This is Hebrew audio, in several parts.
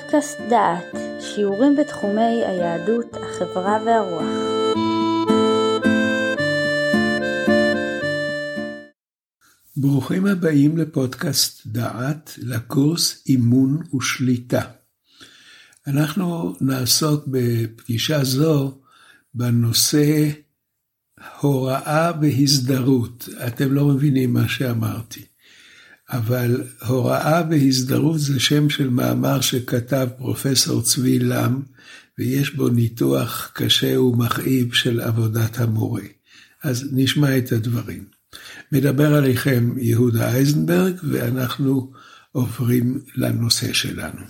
פודקאסט דעת, שיעורים בתחומי היהדות, החברה והרוח. ברוכים הבאים לפודקאסט דעת, לקורס אימון ושליטה. אנחנו נעסוק בפגישה זו בנושא הוראה והזדרות. אתם לא מבינים מה שאמרתי. אבל הוראה והזדרות זה שם של מאמר שכתב פרופסור צבי לם, ויש בו ניתוח קשה ומכאיב של עבודת המורה. אז נשמע את הדברים. מדבר עליכם יהודה אייזנברג, ואנחנו עוברים לנושא שלנו.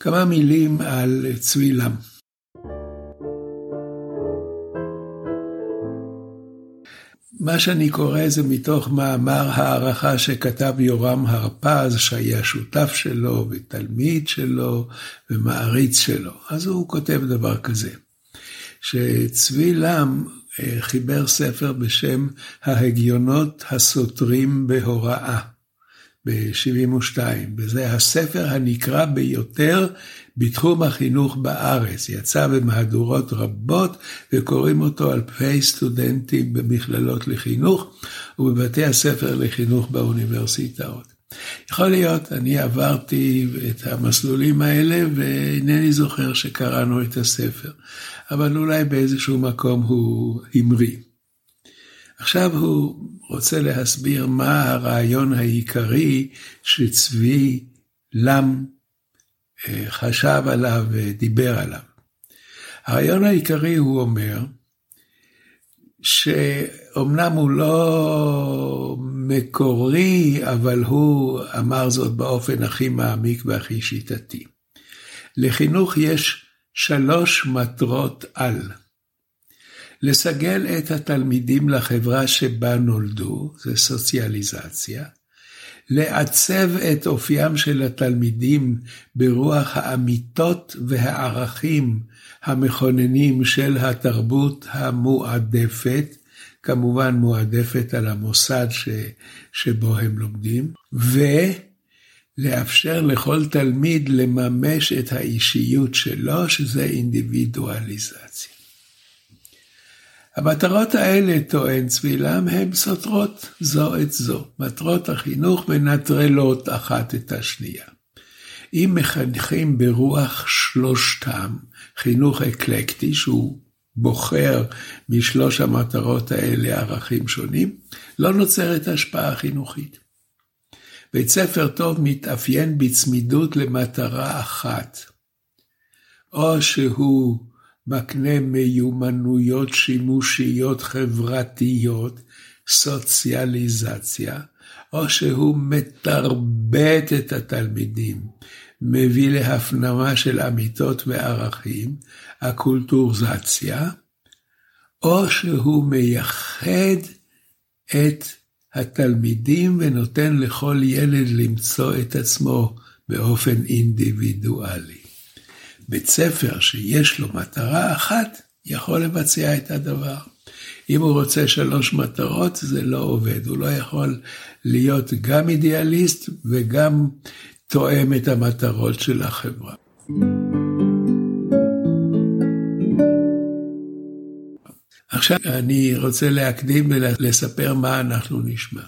כמה מילים על צבי לם. מה שאני קורא זה מתוך מאמר הערכה שכתב יורם הרפז, שהיה שותף שלו ותלמיד שלו ומעריץ שלו. אז הוא כותב דבר כזה, שצבי לם אה, חיבר ספר בשם ההגיונות הסותרים בהוראה. ב-72, וזה הספר הנקרא ביותר בתחום החינוך בארץ. יצא במהדורות רבות וקוראים אותו אלפי סטודנטים במכללות לחינוך ובבתי הספר לחינוך באוניברסיטאות. יכול להיות, אני עברתי את המסלולים האלה ואינני זוכר שקראנו את הספר, אבל אולי באיזשהו מקום הוא המריא. עכשיו הוא רוצה להסביר מה הרעיון העיקרי שצבי לם חשב עליו ודיבר עליו. הרעיון העיקרי, הוא אומר, שאומנם הוא לא מקורי, אבל הוא אמר זאת באופן הכי מעמיק והכי שיטתי. לחינוך יש שלוש מטרות על. לסגל את התלמידים לחברה שבה נולדו, זה סוציאליזציה, לעצב את אופיים של התלמידים ברוח האמיתות והערכים המכוננים של התרבות המועדפת, כמובן מועדפת על המוסד ש, שבו הם לומדים, ולאפשר לכל תלמיד לממש את האישיות שלו, שזה אינדיבידואליזציה. המטרות האלה, טוען צבילם, הן סותרות זו את זו. מטרות החינוך מנטרלות אחת את השנייה. אם מחנכים ברוח שלושתם, חינוך אקלקטי, שהוא בוחר משלוש המטרות האלה ערכים שונים, לא נוצרת השפעה חינוכית. בית ספר טוב מתאפיין בצמידות למטרה אחת. או שהוא מקנה מיומנויות שימושיות חברתיות, סוציאליזציה, או שהוא מתרבט את התלמידים, מביא להפנמה של אמיתות וערכים, הקולטורזציה, או שהוא מייחד את התלמידים ונותן לכל ילד למצוא את עצמו באופן אינדיבידואלי. בית ספר שיש לו מטרה אחת, יכול לבצע את הדבר. אם הוא רוצה שלוש מטרות, זה לא עובד. הוא לא יכול להיות גם אידיאליסט וגם תואם את המטרות של החברה. עכשיו אני רוצה להקדים ולספר מה אנחנו נשמע.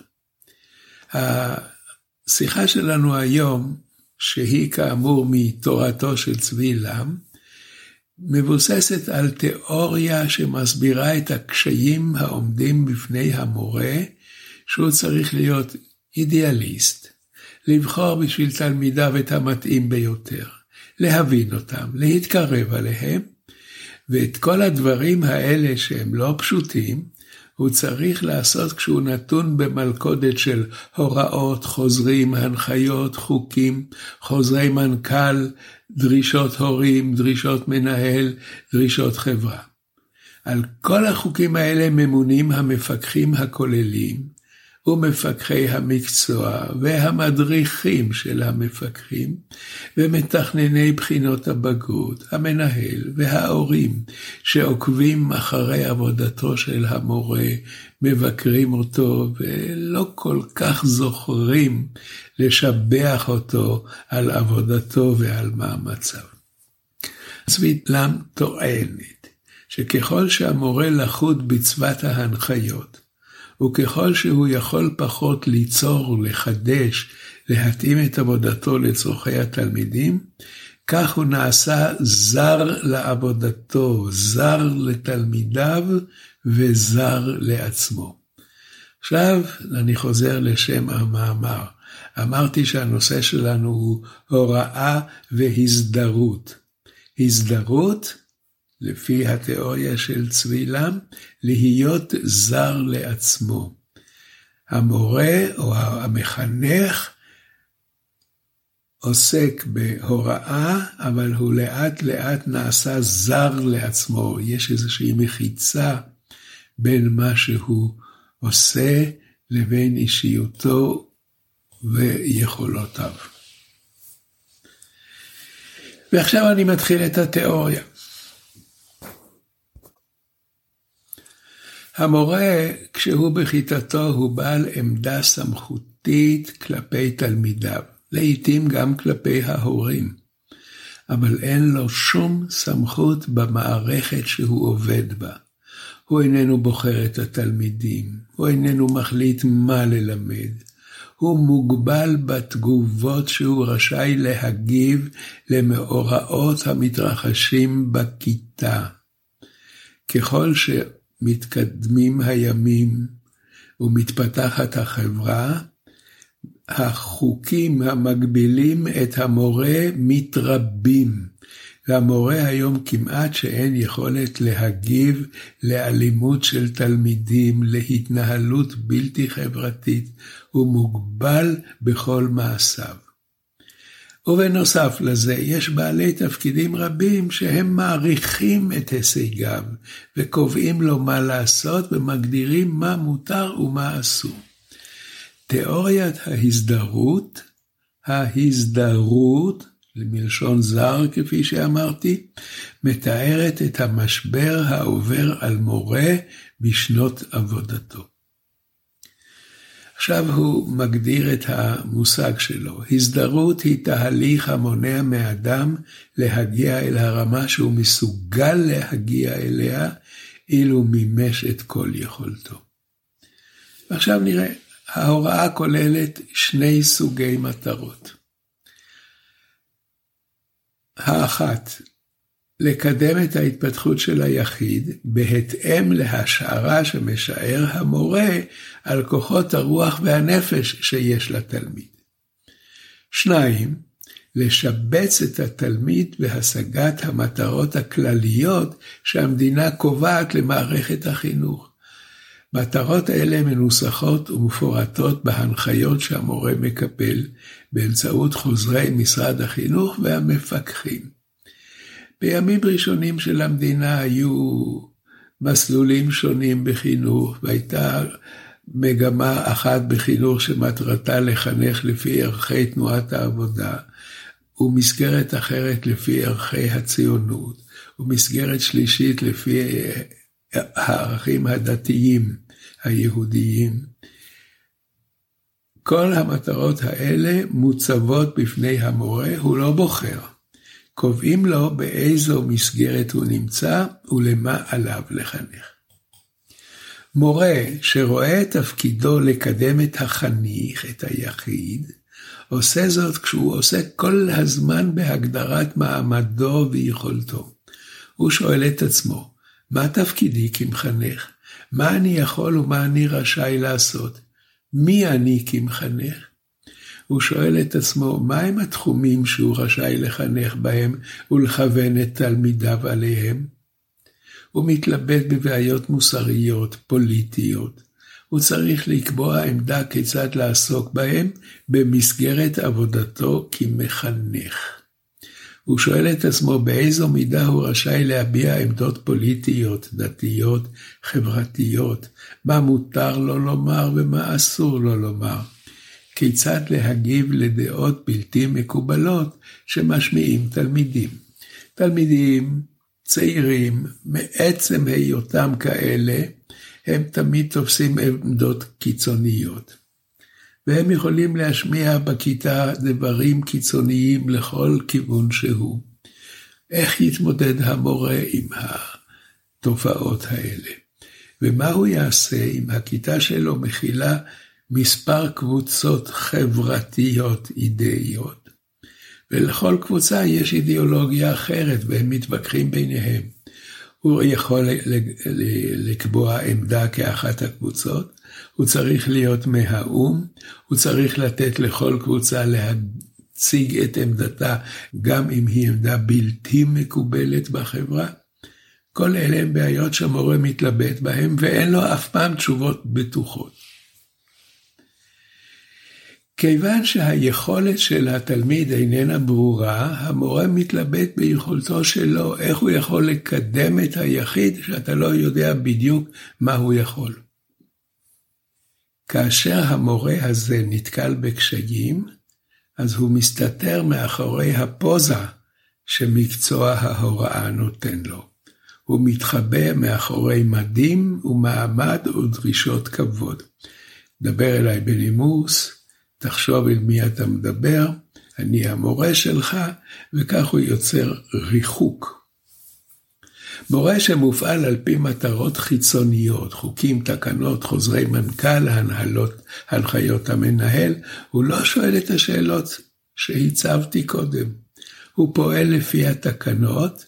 השיחה שלנו היום שהיא כאמור מתורתו של צבי לם, מבוססת על תיאוריה שמסבירה את הקשיים העומדים בפני המורה, שהוא צריך להיות אידיאליסט, לבחור בשביל תלמידיו את המתאים ביותר, להבין אותם, להתקרב עליהם, ואת כל הדברים האלה שהם לא פשוטים, הוא צריך לעשות כשהוא נתון במלכודת של הוראות, חוזרים, הנחיות, חוקים, חוזרי מנכ"ל, דרישות הורים, דרישות מנהל, דרישות חברה. על כל החוקים האלה ממונים המפקחים הכוללים, ומפקחי המקצוע והמדריכים של המפקחים ומתכנני בחינות הבגרות, המנהל וההורים שעוקבים אחרי עבודתו של המורה, מבקרים אותו ולא כל כך זוכרים לשבח אותו על עבודתו ועל מאמציו. צביתלם טוענת שככל שהמורה לחוד בצוות ההנחיות, וככל שהוא יכול פחות ליצור, לחדש, להתאים את עבודתו לצורכי התלמידים, כך הוא נעשה זר לעבודתו, זר לתלמידיו וזר לעצמו. עכשיו אני חוזר לשם המאמר. אמרתי שהנושא שלנו הוא הוראה והזדרות. הזדרות לפי התיאוריה של צבילם, להיות זר לעצמו. המורה או המחנך עוסק בהוראה, אבל הוא לאט לאט נעשה זר לעצמו. יש איזושהי מחיצה בין מה שהוא עושה לבין אישיותו ויכולותיו. ועכשיו אני מתחיל את התיאוריה. המורה, כשהוא בכיתתו, הוא בעל עמדה סמכותית כלפי תלמידיו, לעתים גם כלפי ההורים, אבל אין לו שום סמכות במערכת שהוא עובד בה. הוא איננו בוחר את התלמידים, הוא איננו מחליט מה ללמד. הוא מוגבל בתגובות שהוא רשאי להגיב למאורעות המתרחשים בכיתה. ככל ש... מתקדמים הימים ומתפתחת החברה, החוקים המגבילים את המורה מתרבים, והמורה היום כמעט שאין יכולת להגיב לאלימות של תלמידים, להתנהלות בלתי חברתית, הוא מוגבל בכל מעשיו. ובנוסף לזה, יש בעלי תפקידים רבים שהם מעריכים את הישגיו, וקובעים לו מה לעשות, ומגדירים מה מותר ומה אסור. תיאוריית ההזדהרות, ההזדהרות, מלשון זר כפי שאמרתי, מתארת את המשבר העובר על מורה בשנות עבודתו. עכשיו הוא מגדיר את המושג שלו. הזדהרות היא תהליך המונע מאדם להגיע אל הרמה שהוא מסוגל להגיע אליה, אילו מימש את כל יכולתו. ועכשיו נראה, ההוראה כוללת שני סוגי מטרות. האחת, לקדם את ההתפתחות של היחיד בהתאם להשערה שמשער המורה על כוחות הרוח והנפש שיש לתלמיד. שניים, לשבץ את התלמיד בהשגת המטרות הכלליות שהמדינה קובעת למערכת החינוך. מטרות אלה מנוסחות ומפורטות בהנחיות שהמורה מקבל באמצעות חוזרי משרד החינוך והמפקחים. בימים ראשונים של המדינה היו מסלולים שונים בחינוך, והייתה מגמה אחת בחינוך שמטרתה לחנך לפי ערכי תנועת העבודה, ומסגרת אחרת לפי ערכי הציונות, ומסגרת שלישית לפי הערכים הדתיים היהודיים. כל המטרות האלה מוצבות בפני המורה, הוא לא בוחר. קובעים לו באיזו מסגרת הוא נמצא ולמה עליו לחנך. מורה שרואה את תפקידו לקדם את החניך, את היחיד, עושה זאת כשהוא עוסק כל הזמן בהגדרת מעמדו ויכולתו. הוא שואל את עצמו, מה תפקידי כמחנך? מה אני יכול ומה אני רשאי לעשות? מי אני כמחנך? הוא שואל את עצמו, מהם התחומים שהוא רשאי לחנך בהם ולכוון את תלמידיו עליהם? הוא מתלבט בבעיות מוסריות, פוליטיות. הוא צריך לקבוע עמדה כיצד לעסוק בהם במסגרת עבודתו כמחנך. הוא שואל את עצמו באיזו מידה הוא רשאי להביע עמדות פוליטיות, דתיות, חברתיות, מה מותר לו לומר ומה אסור לו לומר. כיצד להגיב לדעות בלתי מקובלות שמשמיעים תלמידים. תלמידים צעירים, מעצם היותם כאלה, הם תמיד תופסים עמדות קיצוניות. והם יכולים להשמיע בכיתה דברים קיצוניים לכל כיוון שהוא. איך יתמודד המורה עם התופעות האלה? ומה הוא יעשה אם הכיתה שלו מכילה מספר קבוצות חברתיות אידאיות? ולכל קבוצה יש אידיאולוגיה אחרת והם מתווכחים ביניהם. הוא יכול לקבוע עמדה כאחת הקבוצות, הוא צריך להיות מהאו"ם, הוא צריך לתת לכל קבוצה להציג את עמדתה, גם אם היא עמדה בלתי מקובלת בחברה. כל אלה הם בעיות שהמורה מתלבט בהן, ואין לו אף פעם תשובות בטוחות. כיוון שהיכולת של התלמיד איננה ברורה, המורה מתלבט ביכולתו שלו, איך הוא יכול לקדם את היחיד, שאתה לא יודע בדיוק מה הוא יכול. כאשר המורה הזה נתקל בקשיים, אז הוא מסתתר מאחורי הפוזה שמקצוע ההוראה נותן לו. הוא מתחבא מאחורי מדים ומעמד ודרישות כבוד. דבר אליי בנימוס, תחשוב אל מי אתה מדבר, אני המורה שלך, וכך הוא יוצר ריחוק. מורה שמופעל על פי מטרות חיצוניות, חוקים, תקנות, חוזרי מנכ"ל, הנהלות, הנחיות המנהל, הוא לא שואל את השאלות שהצבתי קודם. הוא פועל לפי התקנות,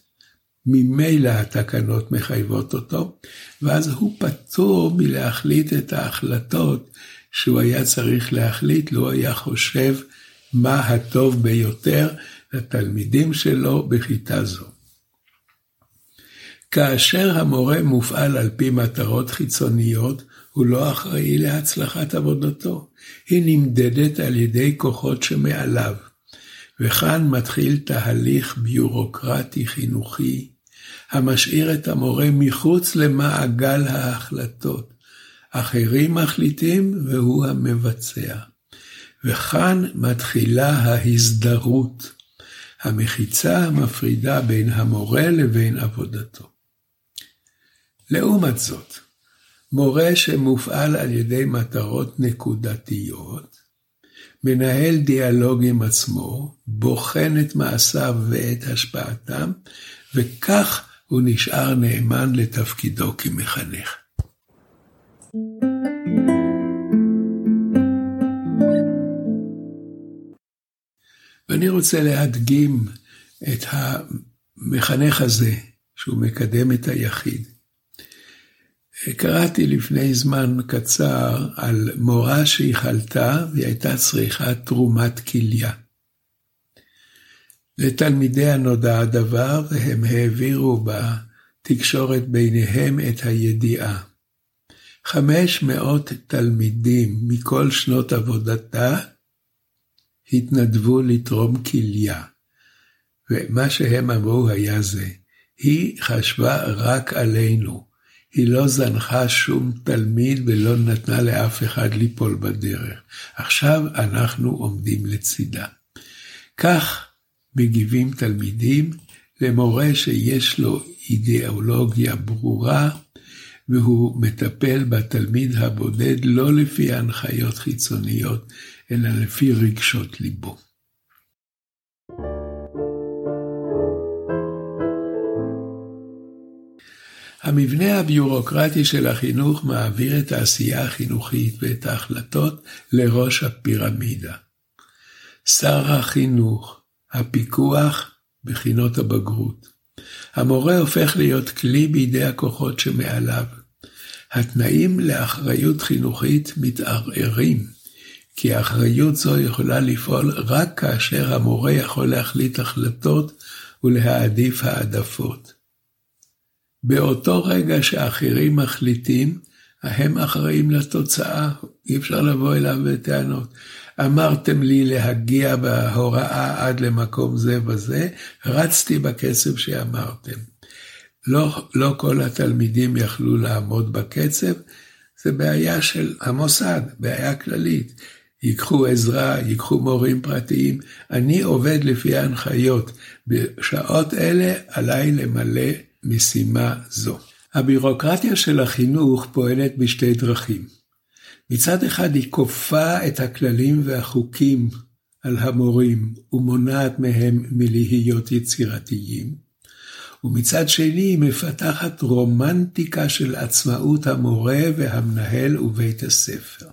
ממילא התקנות מחייבות אותו, ואז הוא פטור מלהחליט את ההחלטות שהוא היה צריך להחליט, לו היה חושב מה הטוב ביותר לתלמידים שלו בכיתה זו. כאשר המורה מופעל על פי מטרות חיצוניות, הוא לא אחראי להצלחת עבודתו. היא נמדדת על ידי כוחות שמעליו. וכאן מתחיל תהליך ביורוקרטי חינוכי, המשאיר את המורה מחוץ למעגל ההחלטות. אחרים מחליטים והוא המבצע. וכאן מתחילה ההזדהות, המחיצה המפרידה בין המורה לבין עבודתו. לעומת זאת, מורה שמופעל על ידי מטרות נקודתיות, מנהל דיאלוג עם עצמו, בוחן את מעשיו ואת השפעתם, וכך הוא נשאר נאמן לתפקידו כמחנך. ואני רוצה להדגים את המחנך הזה, שהוא מקדם את היחיד. קראתי לפני זמן קצר על מורה שהיא חלתה והיא הייתה צריכה תרומת כליה. לתלמידיה נודע הדבר והם העבירו בתקשורת ביניהם את הידיעה. חמש מאות תלמידים מכל שנות עבודתה התנדבו לתרום כליה. ומה שהם אמרו היה זה, היא חשבה רק עלינו, היא לא זנחה שום תלמיד ולא נתנה לאף אחד ליפול בדרך. עכשיו אנחנו עומדים לצידה. כך מגיבים תלמידים למורה שיש לו אידיאולוגיה ברורה, והוא מטפל בתלמיד הבודד לא לפי הנחיות חיצוניות, אלא לפי רגשות ליבו. המבנה הביורוקרטי של החינוך מעביר את העשייה החינוכית ואת ההחלטות לראש הפירמידה. שר החינוך, הפיקוח, בחינות הבגרות. המורה הופך להיות כלי בידי הכוחות שמעליו. התנאים לאחריות חינוכית מתערערים, כי אחריות זו יכולה לפעול רק כאשר המורה יכול להחליט החלטות ולהעדיף העדפות. באותו רגע שאחרים מחליטים, הם אחראים לתוצאה, אי אפשר לבוא אליו בטענות. אמרתם לי להגיע בהוראה עד למקום זה וזה, רצתי בקצב שאמרתם. לא, לא כל התלמידים יכלו לעמוד בקצב, זה בעיה של המוסד, בעיה כללית. ייקחו עזרה, ייקחו מורים פרטיים. אני עובד לפי ההנחיות. בשעות אלה עליי למלא משימה זו. הבירוקרטיה של החינוך פועלת בשתי דרכים. מצד אחד היא כופה את הכללים והחוקים על המורים ומונעת מהם מלהיות יצירתיים, ומצד שני היא מפתחת רומנטיקה של עצמאות המורה והמנהל ובית הספר.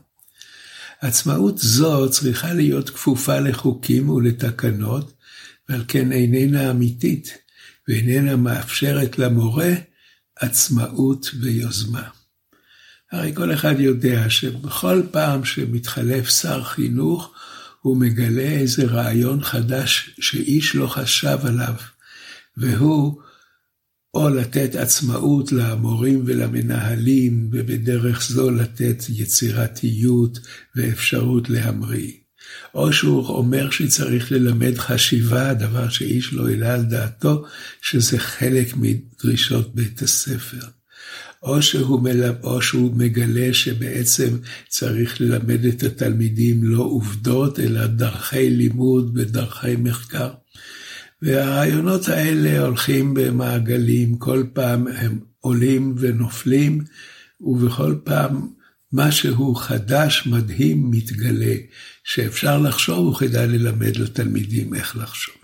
עצמאות זו צריכה להיות כפופה לחוקים ולתקנות, ועל כן איננה אמיתית, ואיננה מאפשרת למורה עצמאות ויוזמה. הרי כל אחד יודע שבכל פעם שמתחלף שר חינוך, הוא מגלה איזה רעיון חדש שאיש לא חשב עליו, והוא או לתת עצמאות למורים ולמנהלים, ובדרך זו לתת יצירתיות ואפשרות להמריא. או שהוא אומר שצריך ללמד חשיבה, דבר שאיש לא העלה על דעתו, שזה חלק מדרישות בית הספר. או שהוא, מלמד, או שהוא מגלה שבעצם צריך ללמד את התלמידים לא עובדות, אלא דרכי לימוד ודרכי מחקר. והרעיונות האלה הולכים במעגלים, כל פעם הם עולים ונופלים, ובכל פעם משהו חדש, מדהים, מתגלה, שאפשר לחשוב וכדאי ללמד לתלמידים איך לחשוב.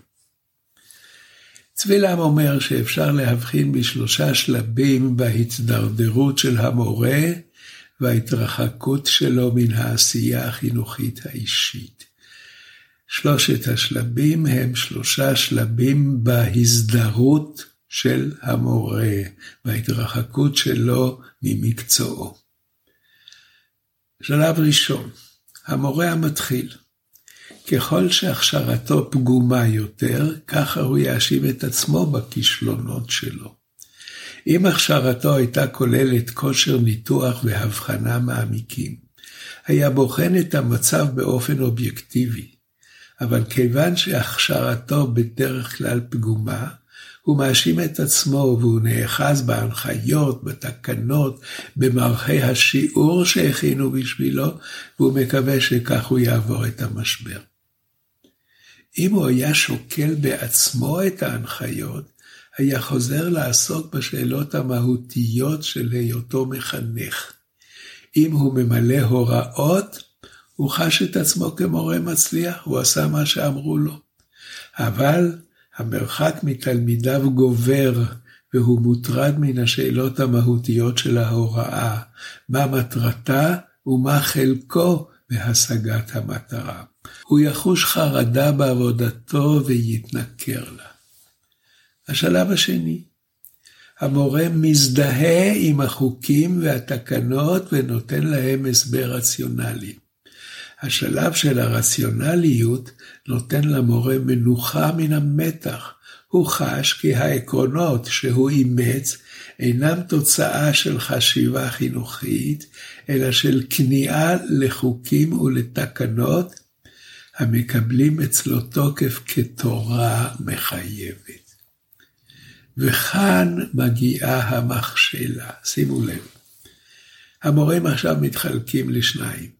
צבי לם אומר שאפשר להבחין בשלושה שלבים בהתדרדרות של המורה וההתרחקות שלו מן העשייה החינוכית האישית. שלושת השלבים הם שלושה שלבים בהזדהות של המורה, בהתרחקות שלו ממקצועו. שלב ראשון, המורה המתחיל. ככל שהכשרתו פגומה יותר, ככה הוא יאשים את עצמו בכישלונות שלו. אם הכשרתו הייתה כוללת כושר ניתוח והבחנה מעמיקים, היה בוחן את המצב באופן אובייקטיבי, אבל כיוון שהכשרתו בדרך כלל פגומה, הוא מאשים את עצמו והוא נאחז בהנחיות, בתקנות, במערכי השיעור שהכינו בשבילו, והוא מקווה שכך הוא יעבור את המשבר. אם הוא היה שוקל בעצמו את ההנחיות, היה חוזר לעסוק בשאלות המהותיות של היותו מחנך. אם הוא ממלא הוראות, הוא חש את עצמו כמורה מצליח, הוא עשה מה שאמרו לו. אבל המרחק מתלמידיו גובר, והוא מוטרד מן השאלות המהותיות של ההוראה, מה מטרתה ומה חלקו בהשגת המטרה. הוא יחוש חרדה בעבודתו ויתנכר לה. השלב השני, המורה מזדהה עם החוקים והתקנות ונותן להם הסבר רציונלי. השלב של הרציונליות נותן למורה מנוחה מן המתח. הוא חש כי העקרונות שהוא אימץ אינם תוצאה של חשיבה חינוכית, אלא של כניעה לחוקים ולתקנות המקבלים אצלו תוקף כתורה מחייבת. וכאן מגיעה המכשלה, שימו לב. המורים עכשיו מתחלקים לשניים.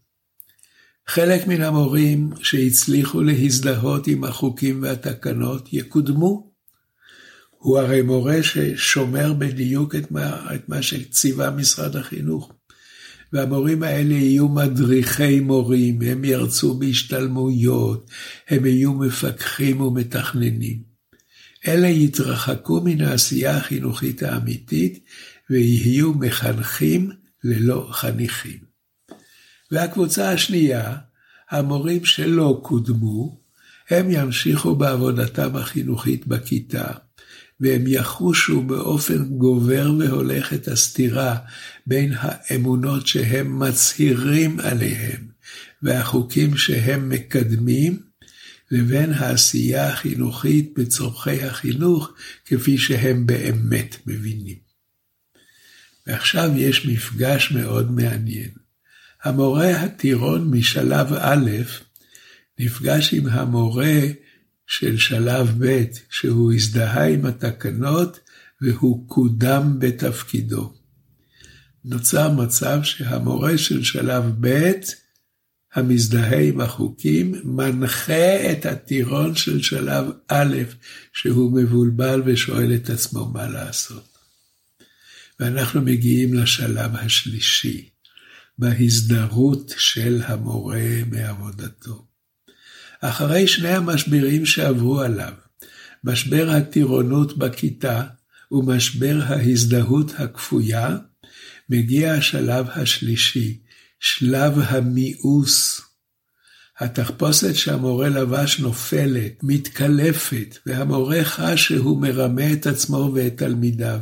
חלק מן המורים שהצליחו להזדהות עם החוקים והתקנות יקודמו. הוא הרי מורה ששומר בדיוק את מה, את מה שציווה משרד החינוך. והמורים האלה יהיו מדריכי מורים, הם ירצו בהשתלמויות, הם יהיו מפקחים ומתכננים. אלה יתרחקו מן העשייה החינוכית האמיתית ויהיו מחנכים ללא חניכים. והקבוצה השנייה, המורים שלא קודמו, הם ימשיכו בעבודתם החינוכית בכיתה, והם יחושו באופן גובר והולך את הסתירה בין האמונות שהם מצהירים עליהם והחוקים שהם מקדמים, לבין העשייה החינוכית בצורכי החינוך כפי שהם באמת מבינים. ועכשיו יש מפגש מאוד מעניין. המורה הטירון משלב א' נפגש עם המורה של שלב ב', שהוא הזדהה עם התקנות והוא קודם בתפקידו. נוצר מצב שהמורה של שלב ב', המזדהה עם החוקים, מנחה את הטירון של שלב א', שהוא מבולבל ושואל את עצמו מה לעשות. ואנחנו מגיעים לשלב השלישי, בהזדהות של המורה מעבודתו. אחרי שני המשברים שעברו עליו, משבר הטירונות בכיתה ומשבר ההזדהות הכפויה, מגיע השלב השלישי, שלב המיאוס. התחפושת שהמורה לבש נופלת, מתקלפת, והמורה חש שהוא מרמה את עצמו ואת תלמידיו.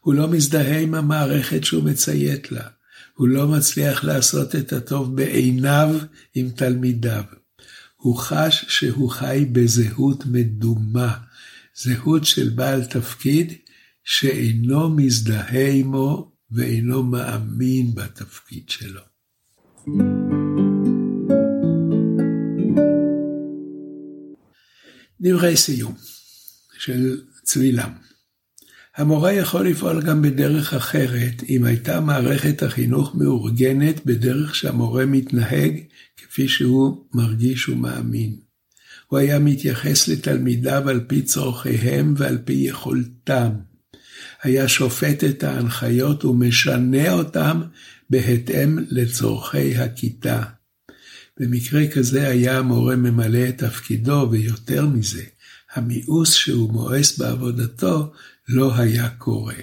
הוא לא מזדהה עם המערכת שהוא מציית לה. הוא לא מצליח לעשות את הטוב בעיניו עם תלמידיו. הוא חש שהוא חי בזהות מדומה, זהות של בעל תפקיד שאינו מזדהה עמו ואינו מאמין בתפקיד שלו. דברי סיום של צבילם. המורה יכול לפעול גם בדרך אחרת, אם הייתה מערכת החינוך מאורגנת בדרך שהמורה מתנהג כפי שהוא מרגיש ומאמין. הוא היה מתייחס לתלמידיו על פי צורכיהם ועל פי יכולתם. היה שופט את ההנחיות ומשנה אותם בהתאם לצורכי הכיתה. במקרה כזה היה המורה ממלא את תפקידו, ויותר מזה, המיאוס שהוא מואס בעבודתו לא היה קורה.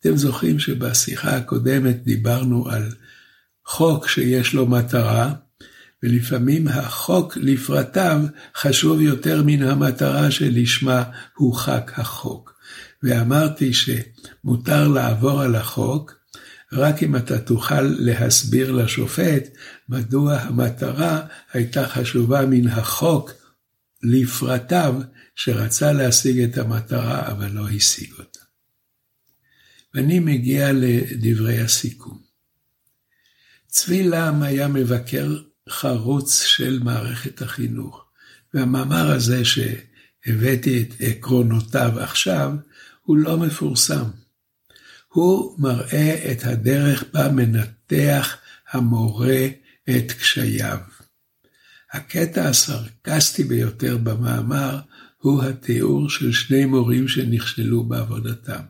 אתם זוכרים שבשיחה הקודמת דיברנו על חוק שיש לו מטרה, ולפעמים החוק לפרטיו חשוב יותר מן המטרה שלשמה הוחק החוק. ואמרתי שמותר לעבור על החוק, רק אם אתה תוכל להסביר לשופט מדוע המטרה הייתה חשובה מן החוק לפרטיו, שרצה להשיג את המטרה אבל לא השיג אותה. ואני מגיע לדברי הסיכום. צבי לם היה מבקר חרוץ של מערכת החינוך, והמאמר הזה שהבאתי את עקרונותיו עכשיו, הוא לא מפורסם. הוא מראה את הדרך בה מנתח המורה את קשייו. הקטע הסרקסטי ביותר במאמר הוא התיאור של שני מורים שנכשלו בעבודתם.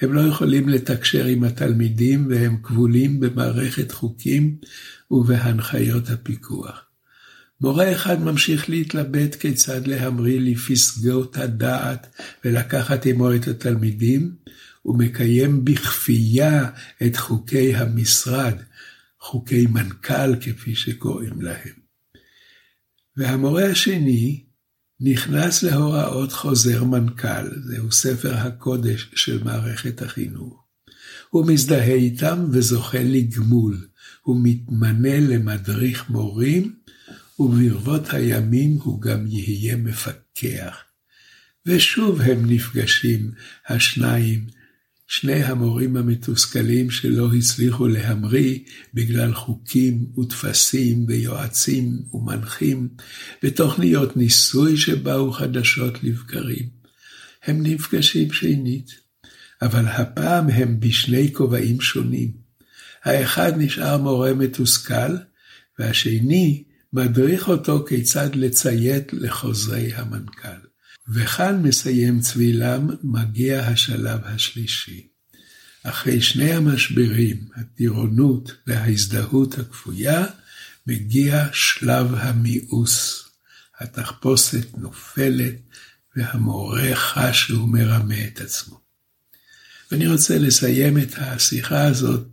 הם לא יכולים לתקשר עם התלמידים והם כבולים במערכת חוקים ובהנחיות הפיקוח. מורה אחד ממשיך להתלבט כיצד להמריא לפסגות הדעת ולקחת עמו את התלמידים, ומקיים בכפייה את חוקי המשרד, חוקי מנכ"ל כפי שקוראים להם. והמורה השני נכנס להוראות חוזר מנכ"ל, זהו ספר הקודש של מערכת החינוך. הוא מזדהה איתם וזוכה לגמול. הוא מתמנה למדריך מורים, וברבות הימים הוא גם יהיה מפקח. ושוב הם נפגשים, השניים, שני המורים המתוסכלים שלא הצליחו להמריא בגלל חוקים וטפסים ויועצים ומנחים ותוכניות ניסוי שבאו חדשות לבקרים. הם נפגשים שנית, אבל הפעם הם בשני כובעים שונים. האחד נשאר מורה מתוסכל, והשני מדריך אותו כיצד לציית לחוזרי המנכ"ל. וכאן מסיים צבילם, מגיע השלב השלישי. אחרי שני המשברים, הטירונות וההזדהות הכפויה, מגיע שלב המיאוס. התחפושת נופלת והמורה חש שהוא מרמה את עצמו. ואני רוצה לסיים את השיחה הזאת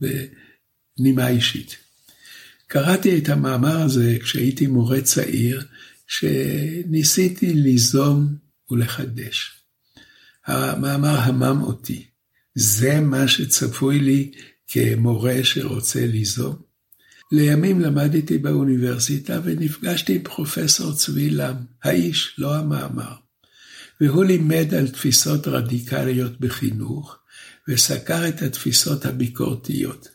בנימה אישית. קראתי את המאמר הזה כשהייתי מורה צעיר, שניסיתי ליזום ולחדש. המאמר המם אותי. זה מה שצפוי לי כמורה שרוצה ליזום. לימים למדתי באוניברסיטה ונפגשתי עם פרופסור צבי לם, האיש, לא המאמר. והוא לימד על תפיסות רדיקליות בחינוך, וסקר את התפיסות הביקורתיות.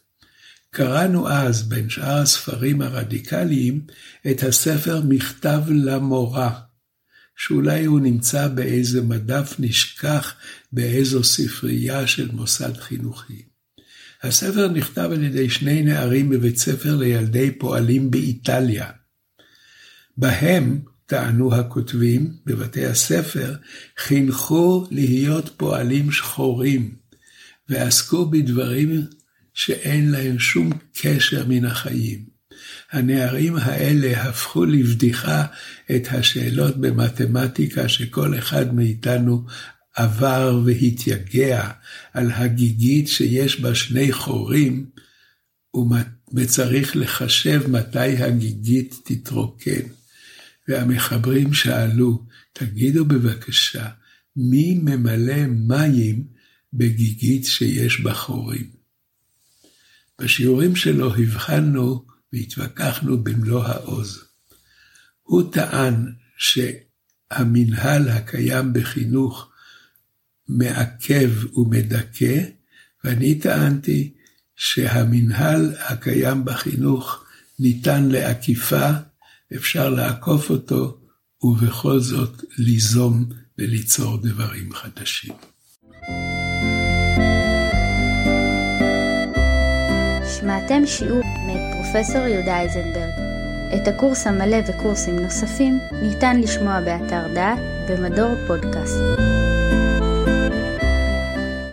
קראנו אז, בין שאר הספרים הרדיקליים, את הספר מכתב למורה, שאולי הוא נמצא באיזה מדף נשכח באיזו ספרייה של מוסד חינוכי. הספר נכתב על ידי שני נערים בבית ספר לילדי פועלים באיטליה. בהם, טענו הכותבים בבתי הספר, חינכו להיות פועלים שחורים, ועסקו בדברים שאין להם שום קשר מן החיים. הנערים האלה הפכו לבדיחה את השאלות במתמטיקה שכל אחד מאיתנו עבר והתייגע על הגיגית שיש בה שני חורים, וצריך לחשב מתי הגיגית תתרוקן. והמחברים שאלו, תגידו בבקשה, מי ממלא מים בגיגית שיש בה חורים? בשיעורים שלו הבחנו והתווכחנו במלוא העוז. הוא טען שהמנהל הקיים בחינוך מעכב ומדכא, ואני טענתי שהמנהל הקיים בחינוך ניתן לעקיפה, אפשר לעקוף אותו, ובכל זאת ליזום וליצור דברים חדשים. שמעתם שיעור מאת פרופסור יהודה איזנברג. את הקורס המלא וקורסים נוספים ניתן לשמוע באתר דעת במדור פודקאסט.